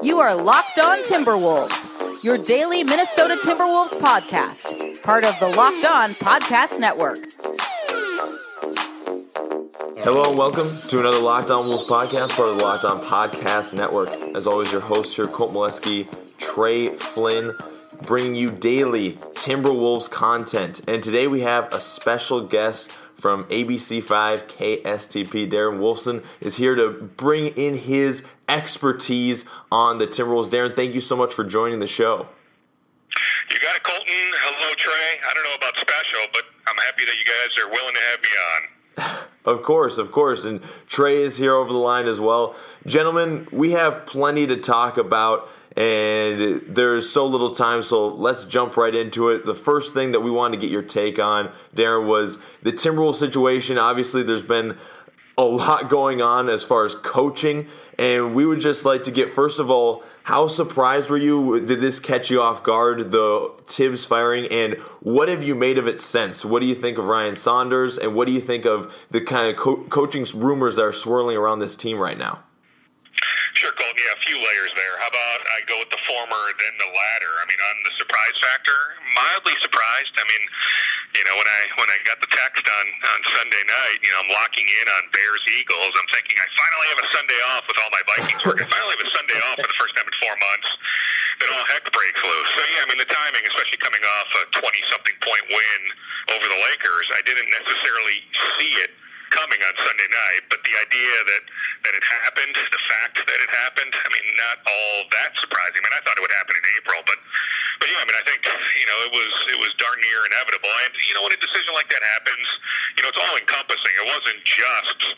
You are Locked On Timberwolves, your daily Minnesota Timberwolves podcast, part of the Locked On Podcast Network. Hello and welcome to another Locked On Wolves podcast, part of the Locked On Podcast Network. As always, your host here, Colt Molesky, Trey Flynn, bringing you daily Timberwolves content. And today we have a special guest from ABC5 KSTP. Darren Wolfson is here to bring in his expertise on the Timberwolves. Darren, thank you so much for joining the show. You got it, Colton. Hello, Trey. I don't know about special, but I'm happy that you guys are willing to have me on. Of course, of course. And Trey is here over the line as well. Gentlemen, we have plenty to talk about, and there's so little time, so let's jump right into it. The first thing that we wanted to get your take on, Darren, was the Timberwolves situation. Obviously, there's been a lot going on as far as coaching, and we would just like to get, first of all, how surprised were you? Did this catch you off guard, the Thibs firing? And what have you made of it since? What do you think of Ryan Saunders? And what do you think of the kind of co- coaching rumors that are swirling around this team right now? Sure, Colton. Yeah, a few layers there. How about I go with the former, then the latter? I mean, on the surprise factor, mildly surprised. I mean, you know, when I when I got the text on on Sunday night, you know, I'm locking in on Bears Eagles. I'm thinking I finally have a Sunday off with all my Vikings work. I finally have a Sunday off for the first time in four months. Then all heck breaks loose. So yeah, I mean, the timing, especially coming off a 20 something point win over the Lakers, I didn't necessarily see it coming on Sunday night, but the idea that that it happened, the fact that it happened, I mean, not all that surprising. I mean, I thought it would happen in April, but but yeah, I mean, I think you know it was it was darn near inevitable. And you know, when a decision like that happens, you know, it's all encompassing. It wasn't just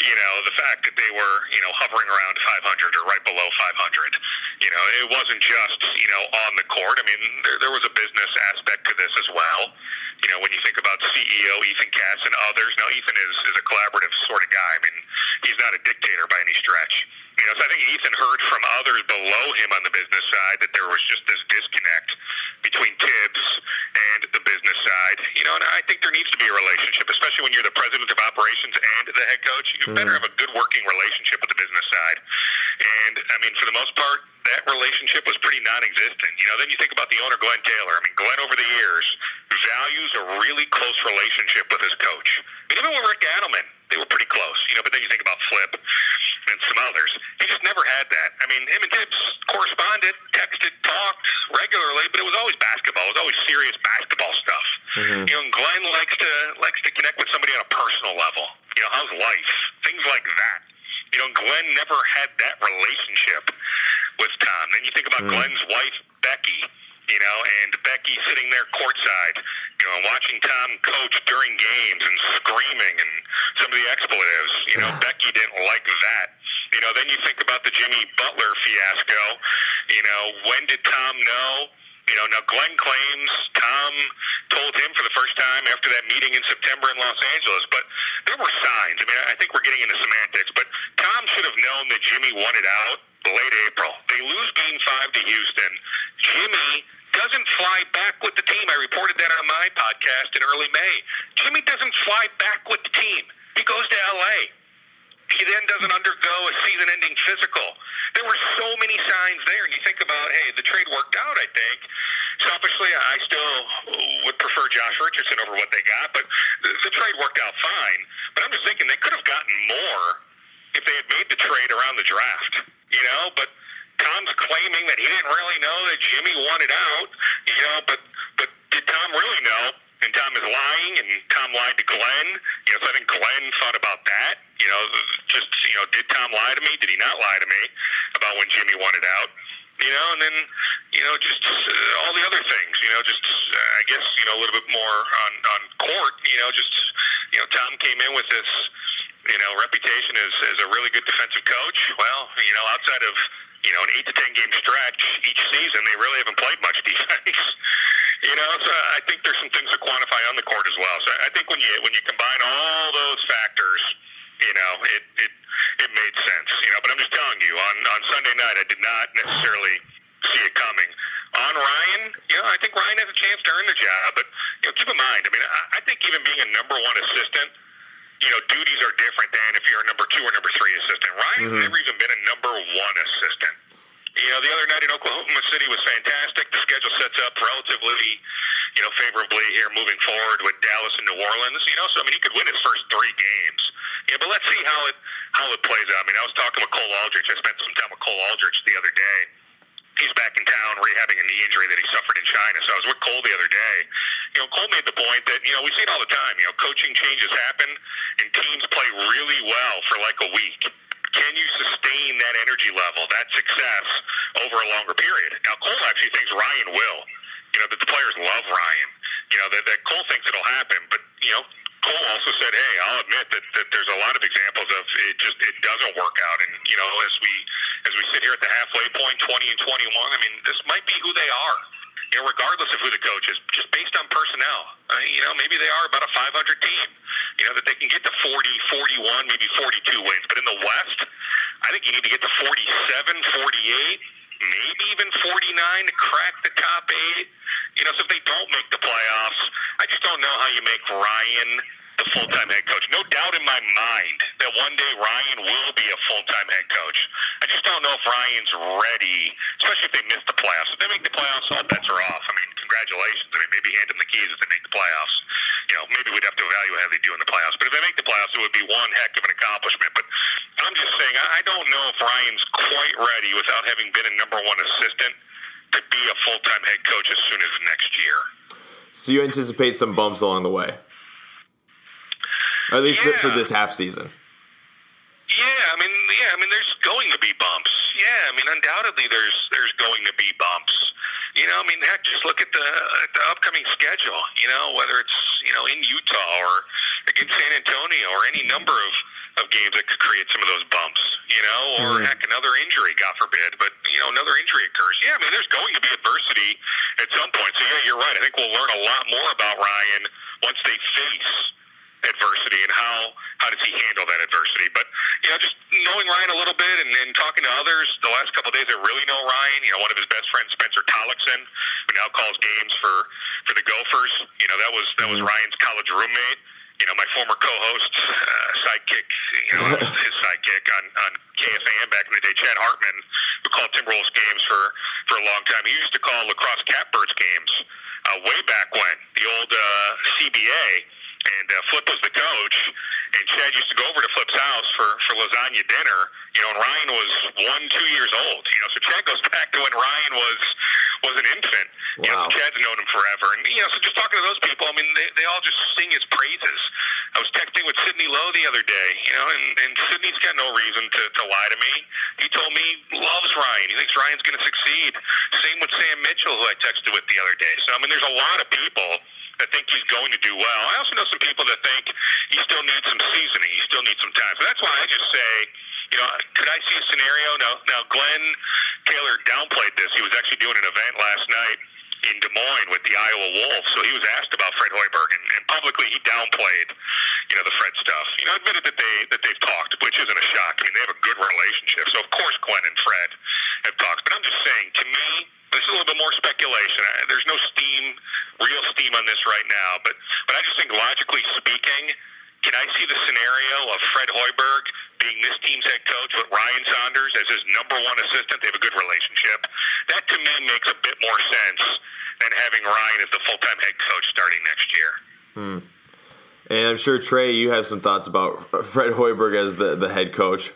you know, the fact that they were, you know, hovering around 500 or right below 500. You know, it wasn't just, you know, on the court. I mean, there, there was a business aspect to this as well. You know, when you think about CEO Ethan Katz and others, now Ethan is, is a collaborative sort of guy. I mean, he's not a dictator by any stretch. You know, so I think Ethan heard from others below him on the business side that there was just this disconnect between Thibs and the business side. You know, and I think there needs to be a relationship, especially when you're the president of operations and the head coach. You mm. better have a good working relationship with the business side. And I mean, for the most part, that relationship was pretty non-existent. You know, then you think about the owner, Glenn Taylor. I mean, Glenn over the years values a really close relationship with his coach. And even with Rick Adelman, they were pretty close. You know, but then you think about Flip and some others. He just never had that. I mean, him and Thibs corresponded, texted, talked regularly, but it was always basketball. It was always serious basketball stuff. Mm-hmm. You know, and Glenn likes to likes to connect with somebody on a personal level. You know, how's life? Things like that. You know, Glenn never had that relationship with Tom. Then you think about Mm. Glenn's wife, Becky, you know, and Becky sitting there courtside, you know, and watching Tom coach during games and screaming and some of the expletives. You know, Becky didn't like that. You know, then you think about the Jimmy Butler fiasco. You know, when did Tom know? You know, now Glenn claims Tom told him for the first time after that meeting in September in Los Angeles, but there were signs. I mean, I think we're getting into semantics, but Tom should have known that Jimmy wanted out late April. They lose game five to Houston. Jimmy doesn't fly back with the team. I reported that on my podcast in early May. Jimmy doesn't fly back with the team. He goes to L.A. He then doesn't undergo a season-ending physical. There were so many signs there, and you think about, hey, the trade worked out. I think selfishly, I still would prefer Josh Richardson over what they got, but the, trade worked out fine. But I'm just thinking they could have gotten more if they had made the trade around the draft, you know. But Tom's claiming that he didn't really know that Jimmy wanted out, you know. But but did Tom really know? And Tom is lying, and Tom lied to Glenn. You know, so I think Glenn thought about that. You know, just you know, did Tom lie to me? Did he not lie to me about when Jimmy wanted out? You know, and then you know, just uh, all the other things. You know, just uh, I guess you know a little bit more on on court. You know, just you know, Tom came in with this you know reputation as as a really good defensive coach. Well, You know, outside of you know an eight to ten game stretch each season, they really haven't played much defense. you know, so I think there's some things to quantify on the court as well. So I think when you when you combine all those factors, you know, it it it made sense. You know, but I'm just telling you, on on Sunday night, I did not necessarily see it coming. On Ryan, you know, I think Ryan has a chance to earn the job, but you know, keep in mind, I mean, I, I think even being a number one assistant, you know, duties are different than if you're a number two or number three assistant. Ryan's mm-hmm. never even been a number one assistant. You know, the other night in Oklahoma City was fantastic. The schedule sets up relatively, you know, favorably here moving forward with Dallas and New Orleans. You know, so I mean, he could win his first three games. Yeah, but let's see how it how it plays out. I mean, I was talking with Cole Aldrich. I spent some time with Cole Aldrich the other day he's back in town rehabbing a knee injury that he suffered in China. So I was with Cole the other day. You know, Cole made the point that, you know, we see it all the time. You know, coaching changes happen and teams play really well for like a week. Can you sustain that energy level, that success over a longer period? Now, Cole actually thinks Ryan will. You know, that the players love Ryan. You know, that, that Cole thinks it'll happen. But, you know, Cole also said, "Hey, I'll admit that, that there's a lot of examples of it just it doesn't work out." And you know, as we as we sit here at the halfway point, 20 and 21, I mean, this might be who they are. You know, regardless of who the coach is, just based on personnel. I you know, maybe they are about a 500 team. You know, that they can get to 40, 41, maybe 42 wins. But in the West, I think you need to get to 47, 48 maybe even 49 to crack the top eight. You know, so if they don't make the playoffs, I just don't know how you make Ryan the full-time head coach. No doubt in my mind that one day Ryan will be a full-time head coach. I just don't know if Ryan's ready, especially if they miss the playoffs. If they make the playoffs, all bets are off. I mean, congratulations. I mean, maybe hand him the keys if they make the playoffs. You know, maybe we'd have to evaluate how they do in the playoffs. But if they make the playoffs, it would be one heck of an accomplishment. But I'm just saying, I don't know if Ryan's quite ready without having been a number one assistant to be a full-time head coach as soon as next year. So you anticipate some bumps along the way? Or at least yeah. for this half season. Yeah, I mean, yeah, I mean, there's going to be bumps. Yeah, I mean, undoubtedly, there's there's going to be bumps. You know, I mean, heck, just look at the at the upcoming schedule. You know, whether it's you know in Utah or against San Antonio or any number of of games that could create some of those bumps. You know, or mm. heck, another injury, God forbid, but you know, another injury occurs. Yeah, I mean, there's going to be adversity at some point. So yeah, you're right. I think we'll learn a lot more about Ryan once they face adversity and how how does he handle that adversity. But you know, just knowing Ryan a little bit and, and talking to others the last couple of days that really know Ryan. You know, one of his best friends, Spencer Tollackson, who now calls games for for the Gophers. You know, that was that was mm-hmm. Ryan's college roommate. You know, my former co-host, uh, sidekick, you know, his sidekick on, on KFAN back in the day, Chad Hartman, who called Timberwolves games for, for a long time. He used to call La Crosse Catbirds games uh, way back when, the old uh, CBA and uh, Flip was the coach, and Chad used to go over to Flip's house for for lasagna dinner. You know, and Ryan was one, two years old. You know, so Chad goes back to when Ryan was was an infant. Wow. You know, Chad's known him forever, and you know, so just talking to those people, I mean, they they all just sing his praises. I was texting with Sidney Lowe the other day, you know, and and Sidney's got no reason to to lie to me. He told me he loves Ryan. He thinks Ryan's going to succeed. Same with Sam Mitchell, who I texted with the other day. So I mean, there's a lot of people that think he's going to do well. I also know some people that think he still needs some seasoning. He still needs some time. So that's why I just say, you know, could I see a scenario? Now, now Glenn Taylor downplayed this. He was actually doing an event last night in Des Moines with the Iowa Wolves. So he was asked about Fred Hoiberg, and, and publicly he downplayed, you know, the Fred stuff. You know, admitted that they that they've talked, which isn't a shock. I mean, they have a good relationship. So of course Glenn and Fred have talked. But I'm just saying, to me, this is a little bit more speculation. There's no steam, real steam on this right now, but but I just think logically speaking, can I see the scenario of Fred Hoiberg being this team's head coach with Ryan Saunders as his number one assistant? They have a good relationship. That to me makes a bit more sense than having Ryan as the full time head coach starting next year. Hmm. And I'm sure Trey, you have some thoughts about Fred Hoiberg as the, the head coach.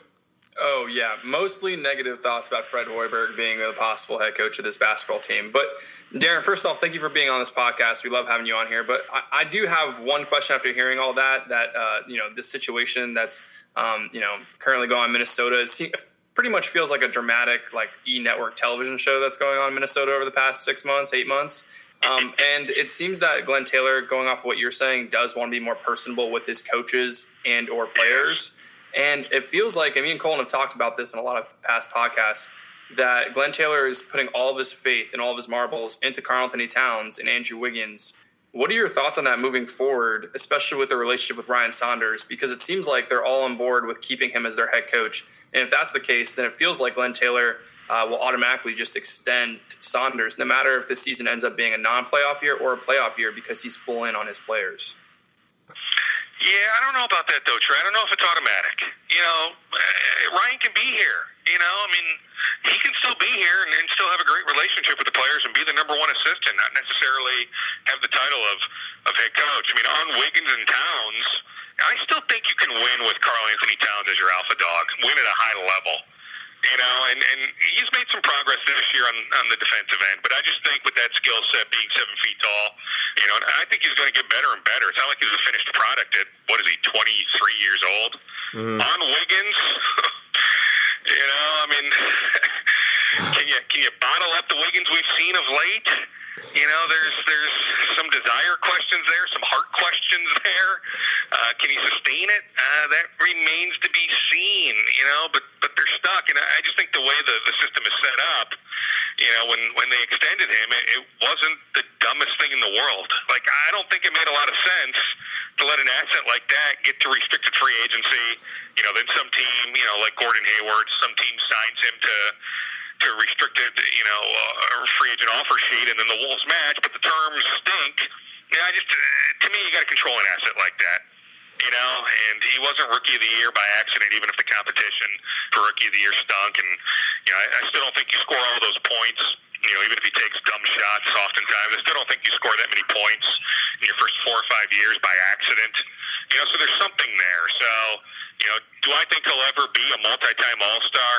Oh yeah, mostly negative thoughts about Fred Hoiberg being the possible head coach of this basketball team. But Darren, first off, thank you for being on this podcast. We love having you on here. But I, I do have one question after hearing all that. That uh, you know, this situation that's um, you know currently going on in Minnesota it pretty much feels like a dramatic like E Network television show that's going on in Minnesota over the past six months, eight months. Um, and it seems that Glenn Taylor, going off of what you're saying, does want to be more personable with his coaches and or players. And it feels like, and me and Colin have talked about this in a lot of past podcasts, that Glenn Taylor is putting all of his faith and all of his marbles into Karl-Anthony Towns and Andrew Wiggins. What are your thoughts on that moving forward, especially with the relationship with Ryan Saunders? Because it seems like they're all on board with keeping him as their head coach. And if that's the case, then it feels like Glenn Taylor uh, will automatically just extend Saunders, no matter if the season ends up being a non playoff year or a playoff year, because he's full in on his players. Yeah, I don't know about that though, Trey. I don't know if it's automatic. You know, uh, Ryan can be here. You know, I mean, he can still be here and, and still have a great relationship with the players and be the number one assistant, not necessarily have the title of of head coach. I mean, on Wiggins and Towns, I still think you can win with Karl-Anthony Towns as your alpha dog, win at a high level. You know, and, and he's made some progress this year on, on the defensive end, but I just think with that skill set being seven feet tall, you know, and I think he's going to get better and better. It's not like he's a finished product at, what is he, 23 years old? Mm. On Wiggins, you know, I mean, can you can you bottle up the Wiggins we've seen of late? You know, there's there's some desire questions there, some heart questions there. Uh, can he sustain it? Uh, that remains to be seen. You know, but but they're stuck, and I just think the way the the system is set up, you know, when when they extended him, it, it wasn't the dumbest thing in the world. Like I don't think it made a lot of sense to let an asset like that get to restricted free agency. You know, then some team, you know, like Gordon Hayward, some team signs him to to restricted, you know, uh, free agent offer sheet, and then the Wolves match, but the terms stink. Yeah, I just uh, to me, you got to control an asset like that. You know, and he wasn't rookie of the year by accident, even if the competition for rookie of the year stunk. And you know, I, I still don't think you score all those points. You know, even if he takes dumb shots, oftentimes I still don't think you score that many points in your first four or five years by accident. You know, so there's something there. So, you know, do I think he'll ever be a multi-time All-Star?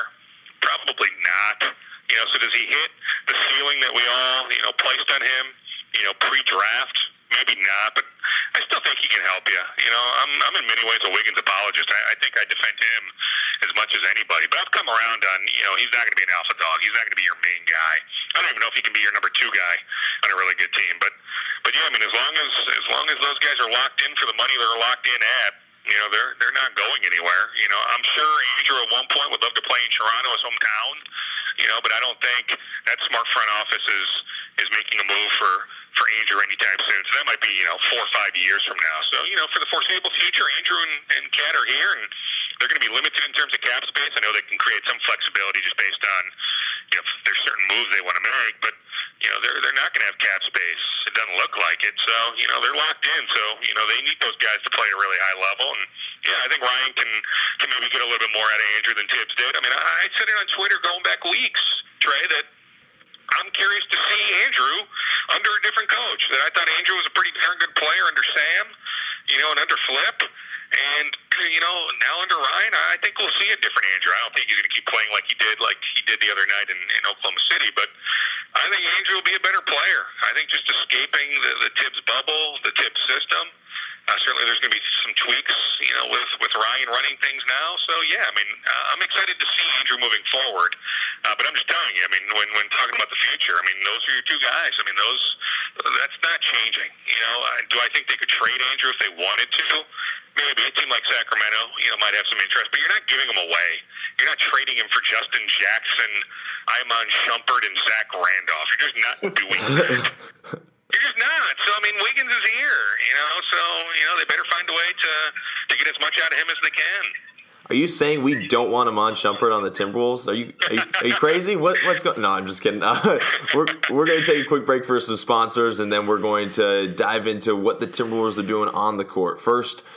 Probably not. You know, so does he hit the ceiling that we all, you know, placed on him, you know, pre-draft? Maybe not, but I still think he can help you. You know, I'm, I'm in many ways a Wiggins apologist. I, I think I defend him as much as anybody. But I've come around on, you know, he's not going to be an alpha dog. He's not going to be your main guy. I don't even know if he can be your number two guy on a really good team. But, but yeah, I mean, as long as as long as those guys are locked in for the money they're locked in at, you know, they're they're not going anywhere. You know, I'm sure Andrew at one point would love to play in Toronto, his hometown. You know, but I don't think that smart front office is is making a move for for Andrew anytime soon. So that might be you know four or five years from now. So you know, for the foreseeable future, Andrew and, and Cat are here, and they're going to be limited in terms of cap space. I know they can create some flexibility just based on you know if there's certain moves they want to make, but you know they're they're not going to have cap space. It doesn't look like it. So you know they're locked in. So you know they need those guys to play at a really high level. And yeah, I think Ryan can can maybe get a little bit more out of Andrew than Thibs did. I mean, I, I said it on Twitter going back weeks, Trey, that I'm curious to see Andrew under a different coach. That I thought Andrew was a pretty darn good player under Sam, you know, and under Flip. And you know, now under Ryan, I think we'll see a different Andrew. I don't think he's going to keep playing like he did, like he did the other night in, in Oklahoma City. But I think Andrew will be a better player. I think just escaping the, the Thibs bubble, the Thibs system. Uh, certainly, there's going to be some tweaks, you know, with with Ryan running things now. So yeah, I mean, uh, I'm excited to see Andrew moving forward. Uh, but I'm just telling you, I mean, when when talking about the future, I mean, those are your two guys. I mean, those that's not changing. You know, uh, do I think they could trade Andrew if they wanted to? Maybe a team like Sacramento, you know, might have some interest, but you're not giving him away. You're not trading him for Justin Jackson, Iman Shumpert, and Zach Randolph. You're just not doing that. You're just not. So I mean, Wiggins is here, you know. So you know, they better find a way to to get as much out of him as they can. Are you saying we don't want Iman Shumpert on the Timberwolves? Are you are you, are you crazy? What, what's going? No, I'm just kidding. Uh, we're we're going to take a quick break for some sponsors, and then we're going to dive into what the Timberwolves are doing on the court. First,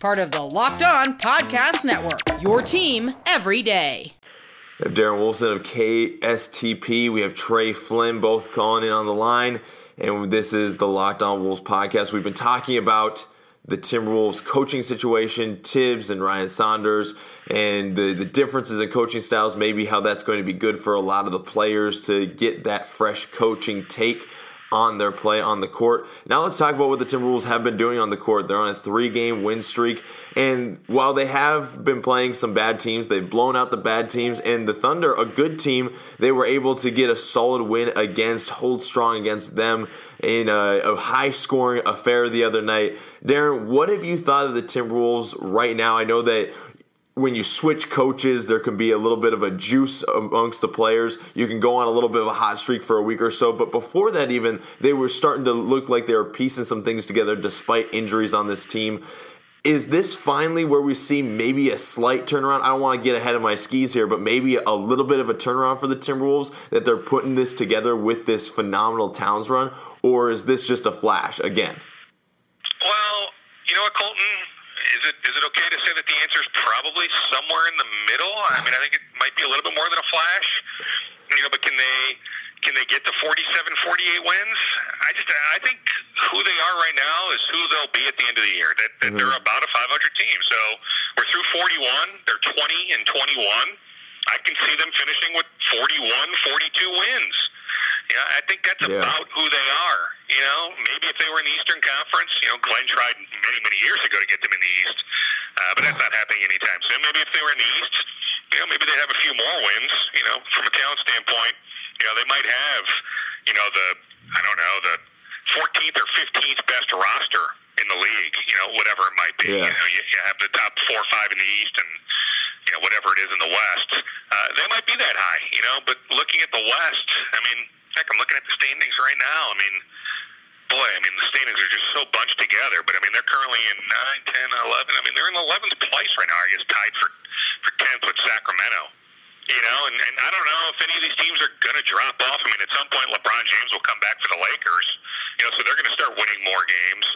Part of the Locked On Podcast Network, your team every day. We have Darren Wolfson of KSTP. We have Trey Flynn both calling in on the line and this is the Locked On Wolves podcast. We've been talking about the Timberwolves coaching situation, Thibs and Ryan Saunders, and the, the differences in coaching styles, maybe how that's going to be good for a lot of the players to get that fresh coaching take on their play on the court. Now let's talk about what the Timberwolves have been doing on the court. They're on a three game win streak. And while they have been playing some bad teams, they've blown out the bad teams. And the Thunder, a good team, they were able to get a solid win against, hold strong against them in a, a high scoring affair the other night. Darren, what have you thought of the Timberwolves right now? I know that when you switch coaches, there can be a little bit of a juice amongst the players. You can go on a little bit of a hot streak for a week or so. But before that, even, they were starting to look like they were piecing some things together despite injuries on this team. Is this finally where we see maybe a slight turnaround? I don't want to get ahead of my skis here, but maybe a little bit of a turnaround for the Timberwolves that they're putting this together with this phenomenal Towns run? Or is this just a flash again? Well, you know what, Colton? Is it is it okay to say that the answer is probably somewhere in the middle? I mean, I think it might be a little bit more than a flash, you know. But can they can they get to 47, 48 wins? I just I think who they are right now is who they'll be at the end of the year. That, that mm-hmm. they're about a 500 team. So we're through 41. They're 20 and 21. I can see them finishing with 41, 42 wins. Yeah, I think that's yeah. about who they are. You know, maybe if they were in the Eastern Conference, you know, Glenn tried many, many years ago to get them in the East, uh, but that's not happening anytime soon. Maybe if they were in the East, you know, maybe they'd have a few more wins. You know, from a talent standpoint, you know, they might have, you know, the I don't know the 14th or 15th best roster in the league. You know, whatever it might be. Yeah. You know, you, you have the top four or five in the East and you know whatever it is in the West. Uh, they might be that high. You know, but looking at the West, I mean Heck, I'm looking at the standings right now. I mean, boy, I mean, the standings are just so bunched together. But I mean, they're currently in 9, 10, 11. I mean, they're in 11th place right now. I guess tied for for 10th with Sacramento. You know, and, and I don't know if any of these teams are going to drop off. I mean, at some point, LeBron James will come back for the Lakers. You know, so they're going to start winning more games.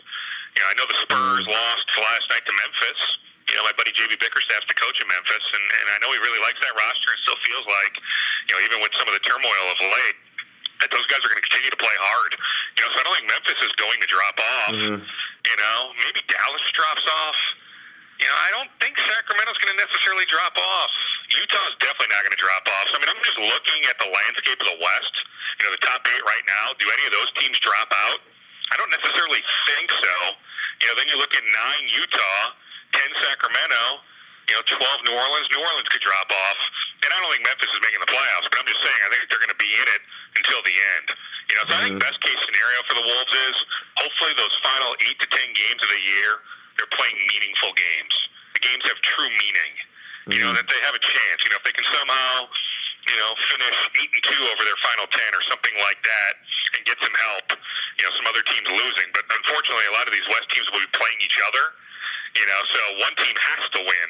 You know, I know the Spurs lost last night to Memphis. You know, my buddy JB Bickerstaff's the coach of Memphis, and, and I know he really likes that roster and still feels like, you know, even with some of the turmoil of late, that those guys are going to continue to play hard. You know, so I don't think Memphis is going to drop off. Mm-hmm. You know, maybe Dallas drops off. You know, I don't think Sacramento's going to necessarily drop off. Utah's definitely not going to drop off. So, I mean, I'm just looking at the landscape of the West. You know, the top eight right now. Do any of those teams drop out? I don't necessarily think so. You know, then you look at nine Utah, ten Sacramento, you know, 12 New Orleans. New Orleans could drop off. And I don't think Memphis is making the playoffs, but I'm just saying I think they're going to be in it until the end. You know, so I think mm-hmm. best case scenario for the Wolves is hopefully those final eight to ten games of the year, they're playing meaningful games. The games have true meaning. You know, mm-hmm. that they have a chance. You know, if they can somehow, you know, finish eight and two over their final ten or something like that and get some help, you know, some other teams losing. But unfortunately, a lot of these West teams will be playing each other. You know, so one team has to win.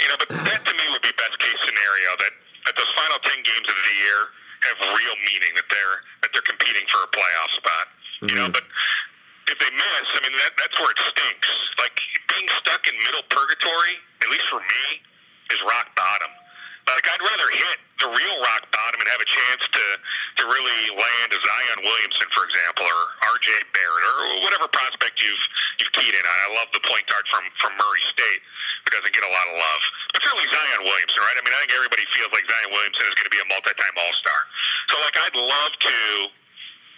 You know, but that to me would be best case scenario that at those final ten games of the year have real meaning that they're that they're competing for a playoff spot. Mm-hmm. You know, mm-hmm. but if they miss, I mean that that's where it stinks. Like being stuck in middle purgatory, at least for me, is rock bottom. Like I'd rather hit the real rock bottom and have a chance to to really land a Zion Williamson, for example, or R.J. Barrett, or whatever prospect you've you've keyed in on. I love the point guard from from Murray State, who doesn't get a lot of love. But certainly Zion Williamson, right? I mean, I think everybody feels like Zion Williamson is going to be a multi-time All-Star. So like, I'd love to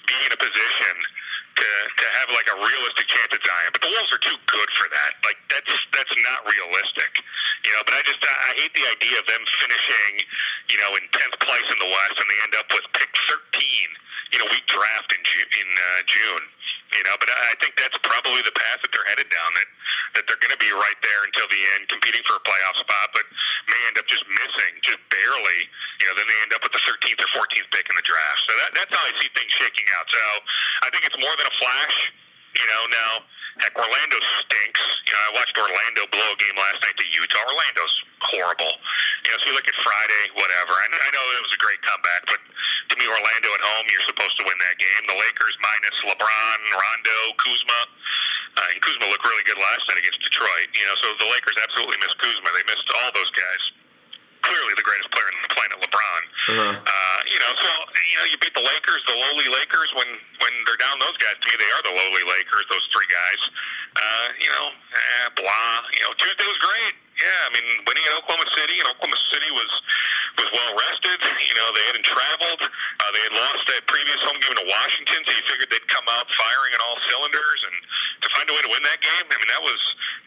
be in a position to to have like a realistic chance at Zion. But the Wolves are too good for that. Like that's that's not realistic. You know, but I just I hate the idea of them finishing, you know, in tenth place in the West and they end up with pick thirteen. You know, week draft in June, in uh, June. You know, but I think that's probably the path that they're headed down. That that they're going to be right there until the end, competing for a playoff spot, but may end up just missing, just barely. You know, then they end up with the 13th or 14th pick in the draft. So that, that's how I see things shaking out. So I think it's more than a flash. You know, now Heck, Orlando stinks. You know, I watched Orlando blow a game last night to Utah. Orlando's horrible. You know, so you look at Friday, whatever. I, I know it was a great comeback, but to me, Orlando at home, you're supposed to win that game. The Lakers minus LeBron, Rondo, Kuzma. Uh, and Kuzma looked really good last night against Detroit. You know, so the Lakers absolutely missed Kuzma. They missed all those guys clearly the greatest player on the planet, LeBron. Uh-huh. Uh, you know, so you know, you beat the Lakers, the lowly Lakers. When when they're down, those guys to me, they are the lowly Lakers. Those three guys. Uh, you know, eh, blah. You know, Tuesday was great. Yeah, I mean, winning in Oklahoma City, and Oklahoma City was was well rested. You know, they hadn't traveled. Uh, they had lost that previous home game to Washington, so you figured they'd come out firing on all cylinders. And find a way to win that game, I mean, that was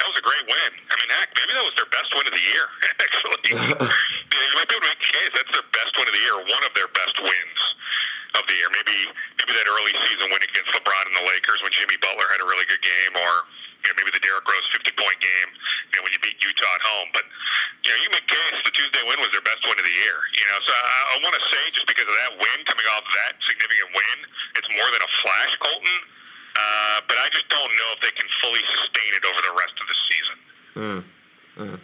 that was a great win. I mean, heck, maybe that was their best win of the year. Actually, yeah, you might be able to make a case that's their best win of the year, one of their best wins of the year. Maybe maybe that early season win against LeBron and the Lakers when Jimmy Butler had a really good game, or you know, maybe the Derrick Rose 50 point game, you know, when you beat Utah at home. But, you know, you make case the Tuesday win was their best win of the year. You know, so I, I want to say just because of that win, coming off that significant win, it's more than a flash, Colton. Uh, but I just don't know if they can fully sustain it over the rest of the season. Mm. Mm.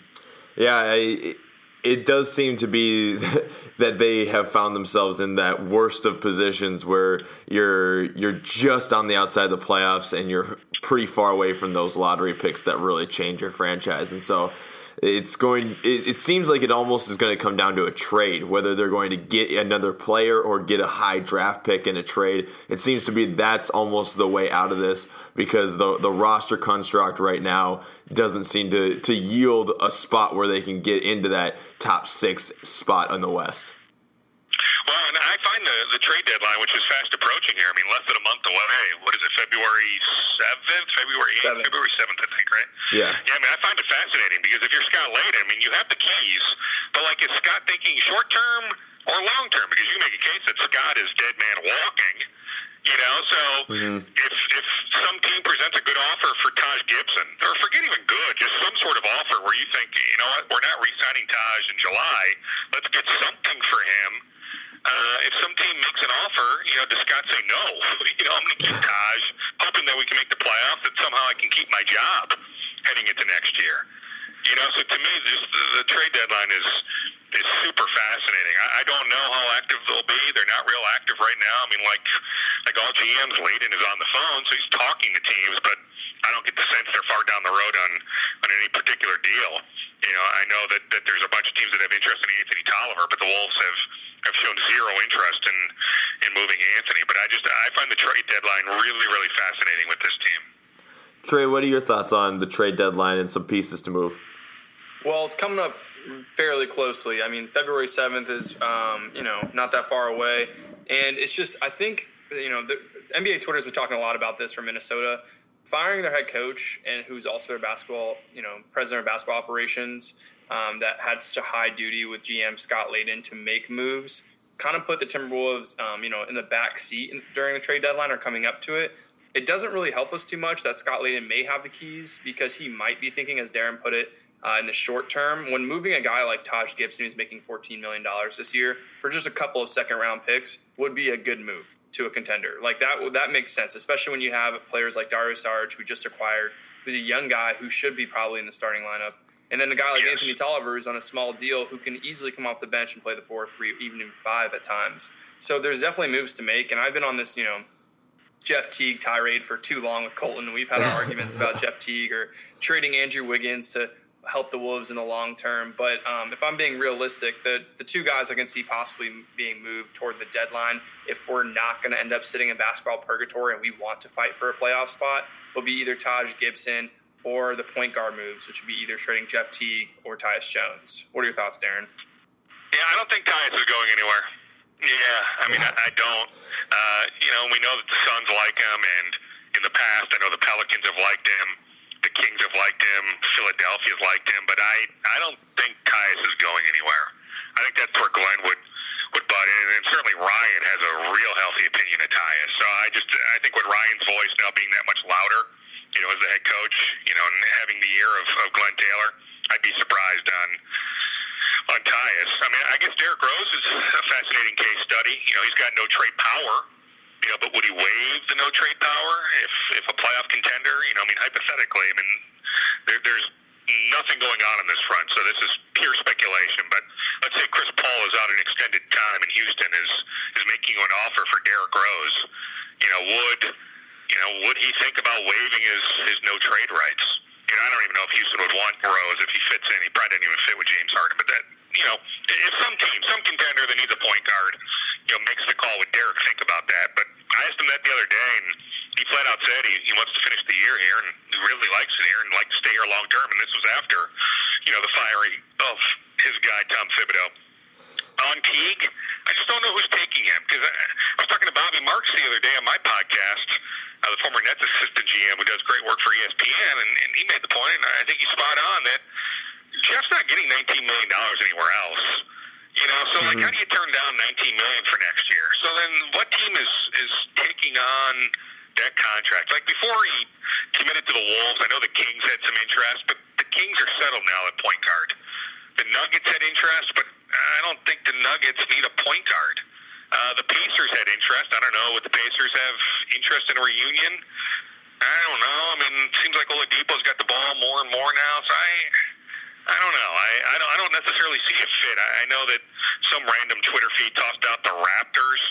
Yeah, I, it does seem to be that they have found themselves in that worst of positions where you're you're just on the outside of the playoffs and you're pretty far away from those lottery picks that really change your franchise. And so it's going it, it, seems like it almost is going to come down to a trade whether they're going to get another player or get a high draft pick in a trade. It seems to be that's almost the way out of this because the the roster construct right now doesn't seem to to yield a spot where they can get into that top 6 spot in the west well, and I find the the trade deadline, which is fast approaching here. I mean, less than a month away. What is it? February seventh, February eighth, February seventh, I think, right? Yeah. Yeah. I mean, I find it fascinating because if you're Scott Layden, I mean, you have the keys, but like, is Scott thinking short term or long term? Because you make a case that Scott is dead man walking. You know, so mm-hmm. if if some team presents a good offer for Taj Gibson, or forget even good, just some sort of offer where you think, you know what, we're not re-signing Taj in July. Let's get something for him uh, if some team makes an offer, you know, does Scott say no? You know, I'm going to keep Taj, hoping that we can make the playoffs, that somehow I can keep my job heading into next year. You know, so to me, just the, the trade deadline is is super fascinating. I, I don't know how active they'll be. They're not real active right now. I mean, like like all GMs, Layden is on the phone, so he's talking to teams, but I don't get the sense they're far down the road on on any particular deal. You know, I know that, that there's a bunch of teams that have interest in Anthony Tolliver, but the Wolves have have shown zero interest in in moving Anthony. But I just I find the trade deadline really really fascinating with this team. Trey, what are your thoughts on the trade deadline and some pieces to move? Well, it's coming up fairly closely. I mean, February seventh is um, you know not that far away, and it's just I think you know the NBA Twitter has been talking a lot about this for Minnesota firing their head coach and who's also their basketball you know president of basketball operations um, that had such a high duty with GM Scott Layden to make moves, kind of put the Timberwolves, um, you know, in the back seat during the trade deadline or coming up to it. It doesn't really help us too much that Scott Layden may have the keys because he might be thinking, as Darren put it, uh, in the short term. When moving a guy like Taj Gibson, who's making $14 million this year, for just a couple of second round picks, would be a good move to a contender. Like that, that makes sense, especially when you have players like Dario Saric, who just acquired, who's a young guy who should be probably in the starting lineup and then a guy like. Anthony Tolliver is on a small deal who can easily come off the bench and play the four, three, even five at times. So there's definitely moves to make. And I've been on this, you know, Jeff Teague tirade for too long with Colton. We've had our arguments about Jeff Teague or trading Andrew Wiggins to help the Wolves in the long term. But um, if I'm being realistic, the the two guys I can see possibly being moved toward the deadline, if we're not going to end up sitting in basketball purgatory and we want to fight for a playoff spot, will be either Taj Gibson or the point guard moves, which would be either trading Jeff Teague or Tyus Jones. What are your thoughts, Darren? Yeah, I don't think Tyus is going anywhere. Yeah, I mean, I, I don't. Uh, you know, we know that the Suns like him, and in the past, I know the Pelicans have liked him, the Kings have liked him, Philadelphia's liked him, but I, I don't think Tyus is going anywhere. I think that's where Glenn would would butt in, and certainly Ryan has a real healthy opinion of Tyus. So I just, I think with Ryan's voice now being that much louder you know, as the head coach, you know, and having the ear of, of Glenn Taylor, I'd be surprised on on Tyus. I mean, I guess Derrick Rose is a fascinating case study. You know, he's got no trade power. You know, but would he waive the no trade power if if a playoff contender? You know, I mean, hypothetically, I mean, there, there's nothing going on in this front, so this is pure speculation. But let's say Chris Paul is out an extended time and Houston is is making an offer for Derrick Rose. You know, would you know, would he think about waiving his, his no trade rights? You know, I don't even know if Houston would want Rose if he fits in. He probably didn't even fit with James Harden, but that you know, if some team, some contender that needs a point guard, you know, makes the call with Derrick, think about that. But I asked him that the other day, and he flat out said he, he wants to finish the year here and he really likes it here and like to stay here long term. And this was after, you know, the firing of his guy Tom Thibodeau. On Teague, I just don't know who's taking him because I, I was talking to Bobby Marks the other day on my podcast, uh, the former Nets assistant GM who does great work for ESPN, and, and he made the point, and I think he's spot on that Jeff's not getting $19 million anywhere else. You know, so like, how do you turn down 19 million for next year? So then, what team is is taking on that contract? Like before he committed to the Wolves, I know the Kings had some interest, but the Kings are settled now at point guard. The Nuggets had interest, but I don't think the Nuggets need a point guard. Uh, the Pacers had interest. I don't know. Would the Pacers have interest in a reunion? I don't know. I mean, it seems like Oladipo's got the ball more and more now. So I, I don't know. I, I don't. I don't necessarily see a fit. I, I know that some random Twitter feed tossed out the Raptors.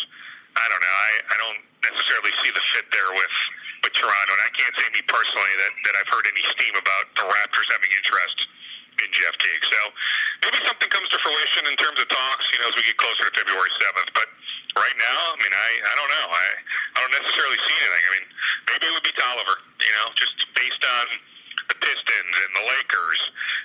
I don't know. I, I don't necessarily see the fit there with with Toronto, and I can't say me personally that that I've heard any steam about the Raptors having interest in Jeff Teague. So maybe something comes to fruition in terms of talks. You know, as we get closer to February seventh, but. Right now, I mean, I, I don't know. I, I don't necessarily see anything. I mean, maybe it would be Tolliver, you know, just based on the Pistons and the Lakers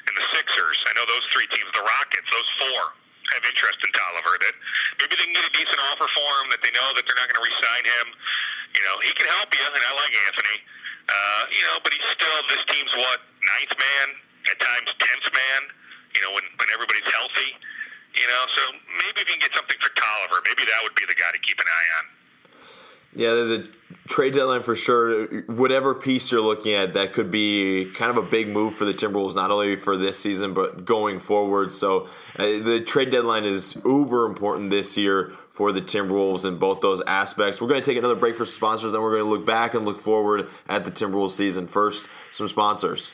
and the Sixers. I know those three teams, the Rockets, those four have interest in Tolliver. That maybe they can get a decent offer for him. That they know that they're not going to re-sign him. You know, he can help you, and I like Anthony. Uh, you know, but he's still this team's what ninth man, at times tenth man. You know, when when everybody's healthy. You know, so maybe if you can get something for Tolliver, maybe that would be the guy to keep an eye on. Yeah, the, the trade deadline for sure. Whatever piece you're looking at, that could be kind of a big move for the Timberwolves, not only for this season but going forward. So uh, the trade deadline is uber important this year for the Timberwolves in both those aspects. We're going to take another break for sponsors, then we're going to look back and look forward at the Timberwolves season. First, some sponsors.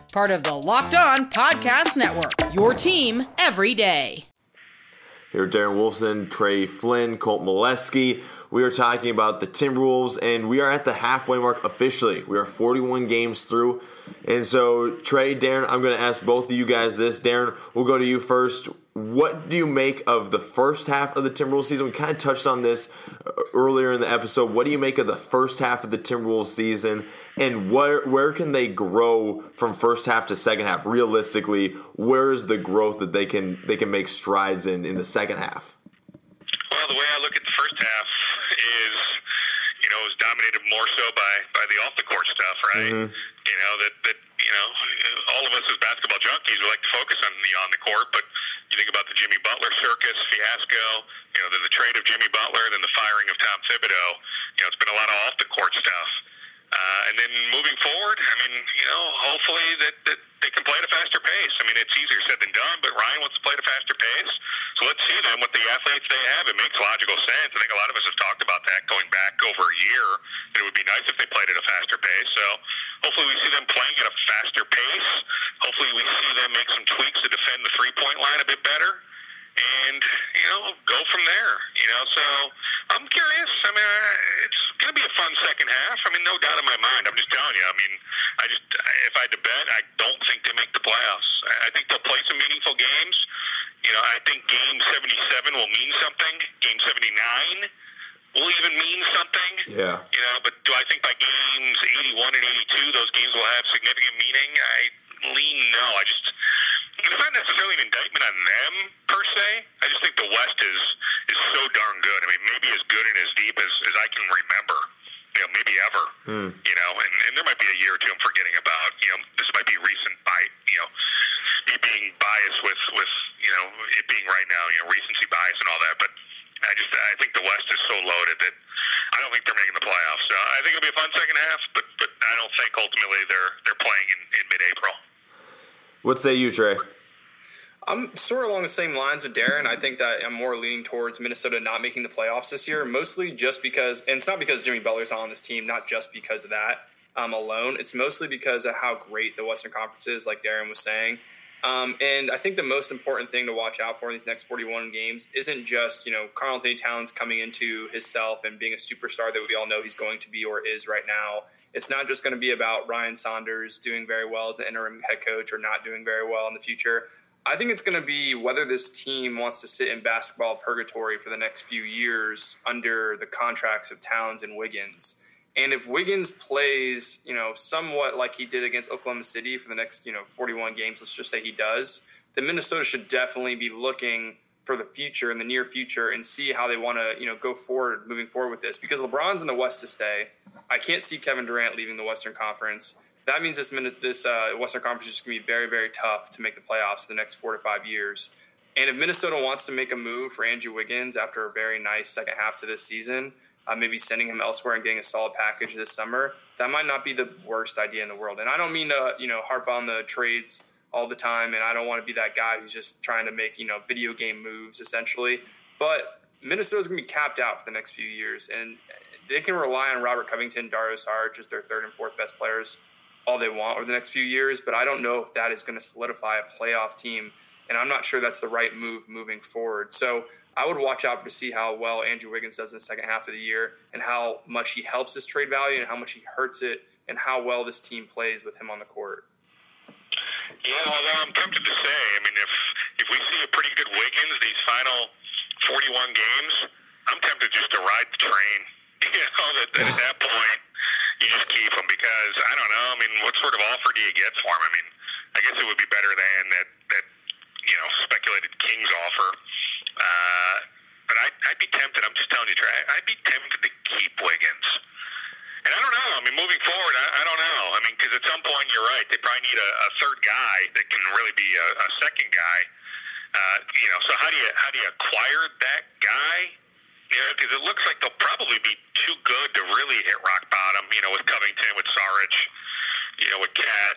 Part of the Locked On Podcast Network, your team every day. Here, Darren Wolfson, Trey Flynn, Colt Molesky. We are talking about the Timberwolves, and we are at the halfway mark officially. We are 41 games through. And so, Trey, Darren, I'm going to ask both of you guys this. Darren, we'll go to you first. What do you make of the first half of the Timberwolves season? We kind of touched on this uh, earlier in the episode. What do you make of the first half of the Timberwolves season? And where where can they grow from first half to second half? Realistically, where is the growth that they can they can make strides in in the second half? Well, the way I look at the first half is, you know, it was dominated more so by by the off the court stuff, right? Mm-hmm. You know that that you know all of us as basketball junkies we like to focus on the on the court, but you think about the Jimmy Butler circus fiasco, you know, then the trade of Jimmy Butler, then the firing of Tom Thibodeau. You know, it's been a lot of off the court stuff. Uh, and then moving forward, I mean, you know, hopefully that, that they can play at a faster pace. I mean, it's easier said than done, but Ryan wants to play at a faster pace. So let's see then with the athletes they have. It makes logical sense. I think a lot of us have talked about that going back over a year. It would be nice if they played at a faster pace. So hopefully we see them playing at a faster pace. Hopefully we see them make some tweaks to defend the three point line a bit better and you know go from there. You know, so I'm curious. I mean, it's going to be a fun second half. I mean, no doubt in my mind. I'm just telling you. I mean, I just if I had to bet, I don't think they make the playoffs. I think they'll play some meaningful games. You know, I think Game 77 will mean something. Game 79 will even mean something. Yeah. You know, but do I think by games 81 and 82 those games will have significant meaning? I lean no. I just it's not necessarily an indictment on them per se. I just think the West is is so darn good. I mean, maybe as good and as deep as, as I can remember. You know, maybe ever. You know, and, and there might be a year or two I'm forgetting about. You know, this might be recent by you know me being biased with with you know it being right now. You know, recency bias and all that, but. I just I think the West is so loaded that I don't think they're making the playoffs. So I think it'll be a fun second half, but but I don't think ultimately they're they're playing in, in mid April. What say you, Trey? I'm sort of along the same lines with Darren. I think that I'm more leaning towards Minnesota not making the playoffs this year, mostly just because, and it's not because Jimmy Butler's on this team, not just because of that um, alone. It's mostly because of how great the Western Conference is, like Darren was saying. Um, and I think the most important thing to watch out for in these next 41 games isn't just, you know, Karl-Anthony Towns coming into himself and being a superstar that we all know he's going to be or is right now. It's not just going to be about Ryan Saunders doing very well as the interim head coach or not doing very well in the future. I think it's going to be whether this team wants to sit in basketball purgatory for the next few years under the contracts of Towns and Wiggins. And if Wiggins plays, you know, somewhat like he did against Oklahoma City for the next, you know, 41 games, let's just say he does, then Minnesota should definitely be looking for the future in the near future and see how they want to, you know, go forward moving forward with this because LeBron's in the West to stay. I can't see Kevin Durant leaving the Western Conference. That means this minute this uh, Western Conference is going to be very very tough to make the playoffs in the next 4 to 5 years. And if Minnesota wants to make a move for Andrew Wiggins after a very nice second half to this season, uh, maybe sending him elsewhere and getting a solid package this summer, that might not be the worst idea in the world. And I don't mean to, you know, harp on the trades all the time, and I don't want to be that guy who's just trying to make, you know, video game moves essentially. But Minnesota's going to be capped out for the next few years, and they can rely on Robert Covington, Dario Saric as their third and fourth best players all they want over the next few years. But I don't know if that is going to solidify a playoff team, and I'm not sure that's the right move moving forward. So I would watch out to see how well Andrew Wiggins does in the second half of the year and how much he helps his trade value and how much he hurts it and how well this team plays with him on the court. Yeah, although I'm tempted to say, I mean, if if we see a pretty good Wiggins these final 41 games, I'm tempted just to ride the train. You know, that, at that point, you just keep him because I don't know. I mean, what sort of offer do you get for him? I mean, I guess it would be better than that you know speculated Kings offer. Uh, but I'd, I'd be tempted. I'm just telling you, Trey. I'd be tempted to keep Wiggins. And I don't know. I mean, moving forward, I, I don't know. I mean, because at some point, you're right. They probably need a, a third guy that can really be a, a second guy. Uh, you know, so how do you how do you acquire that guy? You know, because it looks like they'll probably be too good to really hit rock bottom. You know, with Covington, with Saric, you know, with Cat.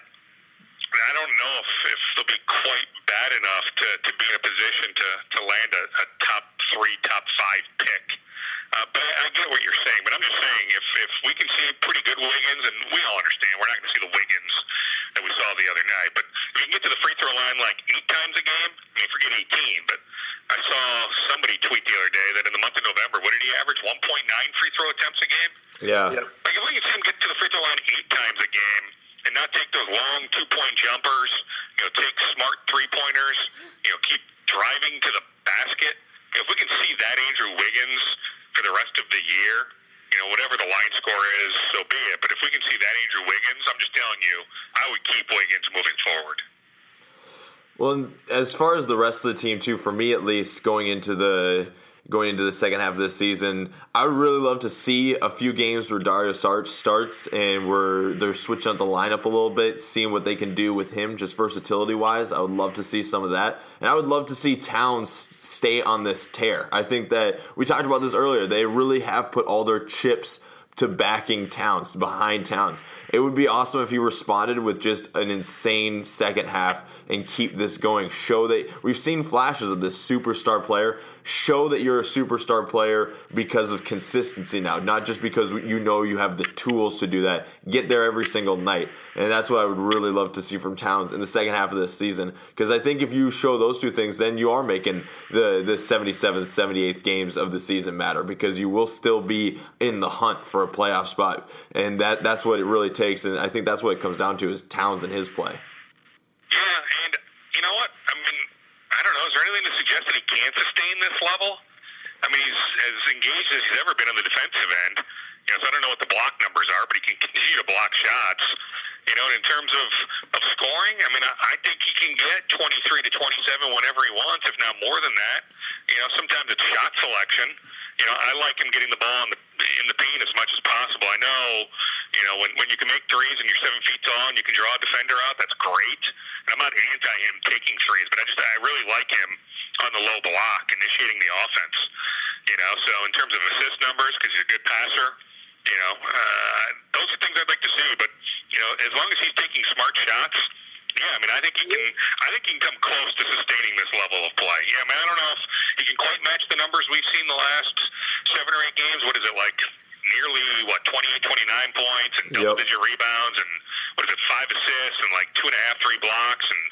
I don't know if, if they'll be quite bad enough to, to be in a position to, to land a, a top three, top five pick. Uh, but I get what you're saying. But I'm just saying, if, if we can see pretty good Wiggins, and we all understand we're not going to see the Wiggins that we saw the other night, but if you can get to the free throw line like eight times a game, I mean, forget 18, but I saw somebody tweet the other day that in the month of November, what did he average? 1.9 free throw attempts a game? Yeah. Yep. Like if we can see him get to the free throw line eight times a game and not take those long two point jumpers, you know, take smart three pointers, you know, keep driving to the basket. If we can see that Andrew Wiggins for the rest of the year, you know, whatever the line score is, so be it. But if we can see that Andrew Wiggins, I'm just telling you, I would keep Wiggins moving forward. Well, as far as the rest of the team too, for me at least, going into the going into the second half of this season, I would really love to see a few games where Dario Saric starts and where they're switching up the lineup a little bit, seeing what they can do with him just versatility wise. I would love to see some of that. And I would love to see Towns stay on this tear. I think that we talked about this earlier. They really have put all their chips to backing Towns, behind Towns. It would be awesome if he responded with just an insane second half and keep this going. Show that we've seen flashes of this superstar player. Show that you're a superstar player because of consistency now, not just because you know you have the tools to do that. Get there every single night. And that's what I would really love to see from Towns in the second half of this season. Because I think if you show those two things, then you are making the, the 77th, 78th games of the season matter because you will still be in the hunt for a playoff spot. And that that's what it really takes. And I think that's what it comes down to is Towns and his play. Yeah, and you know what? I mean, I don't know. Is there anything to suggest that he can sustain this level? I mean, he's as engaged as he's ever been on the defensive end. You know, so I don't know what the block numbers are, but he can continue to block shots. You know, and in terms of, of scoring, I mean, I, I think he can get 23 to 27 whenever he wants, if not more than that. You know, sometimes it's shot selection. You know, I like him getting the ball in the in the paint as much as possible. I know, you know, when when you can make threes and you're seven feet tall and you can draw a defender out, that's great. And I'm not anti him taking threes, but I just I really like him on the low block, initiating the offense. You know, so in terms of assist numbers, because he's a good passer, you know, uh, those are things I'd like to see. But you know, as long as he's taking smart shots Yeah, I mean, I think he can. I think he can come close to sustaining this level of play. Yeah, I mean, I don't know if he can quite match the numbers we've seen the last seven or eight games. What is it like? Nearly what 28, 29 points and double Yep. digit rebounds and what is it? Five assists and like two and a half, three blocks and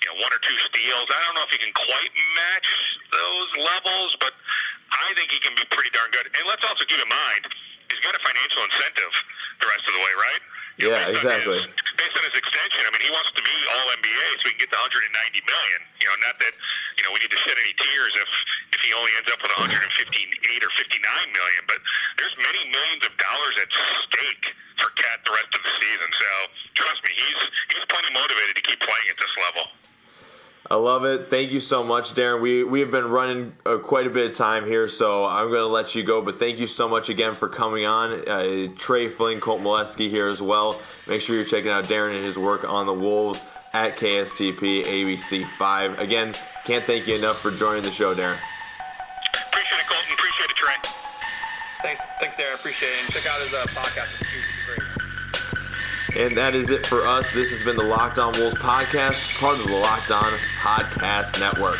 you know one or two steals. I don't know if he can quite match those levels, but I think he can be pretty darn good. And let's also keep in mind he's got a financial incentive the rest of the way, right? Yeah, exactly. his- based on his extension, I mean, he wants to be all NBA so he can get the 190 million. You know, not that you know we need to shed any tears if if he only ends up with 158 or 59 million, but there's many millions of dollars at stake for Cat the rest of the season. So trust me, he's he's plenty motivated to keep playing at this level. I love it. Thank you so much, Darren. We we have been running uh, quite a bit of time here, so I'm going to let you go. But thank you so much again for coming on. Uh, Trey Flynn, Colt Molesky here as well. Make sure you're checking out Darren and his work on the Wolves at KSTP ABC5. Again, can't thank you enough for joining the show, Darren. Appreciate it, Colton. Appreciate it, Trey. Thanks, thanks, Darren. Appreciate it. And check out his uh, podcast, The Scoop. It's great. And that is it for us. This has been the Locked On Wolves podcast, part of the Locked On Podcast Network.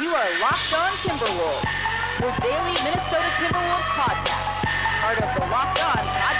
You are Locked On Timberwolves, your daily Minnesota Timberwolves podcast, part of the Locked On Podcast